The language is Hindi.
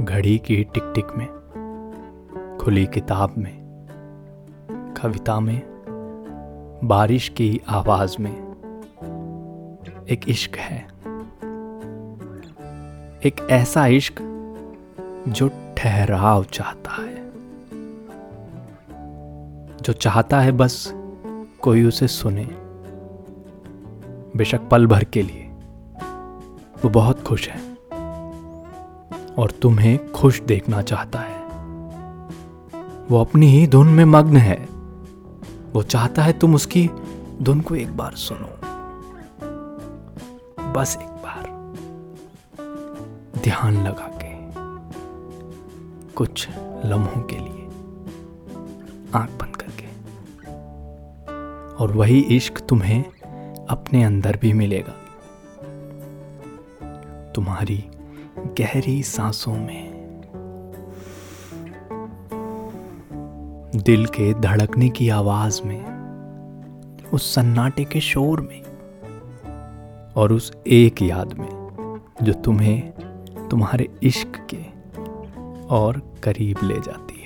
घड़ी की टिक टिक में, खुली किताब में, कविता में, बारिश की आवाज़ में एक इश्क है। एक ऐसा इश्क जो ठहराव चाहता है। जो चाहता है बस कोई उसे सुने। बेशक पल भर के लिए वो बहुत खुश है। और तुम्हें खुश देखना चाहता है। वो अपनी ही धुन में मग्न है। वो चाहता है तुम उसकी धुन को एक बार सुनो। बस एक बार। ध्यान लगा के। कुछ लम्हों के लिए। आँख बंद करके। और वही इश्क तुम्हें अपने अंदर भी मिलेगा। तुम्हारी गहरी सांसों में। दिल के धड़कने की आवाज़ में, उस सन्नाटे के शोर में, और उस एक याद में, जो तुम्हें, तुम्हारे इश्क के और करीब ले जाती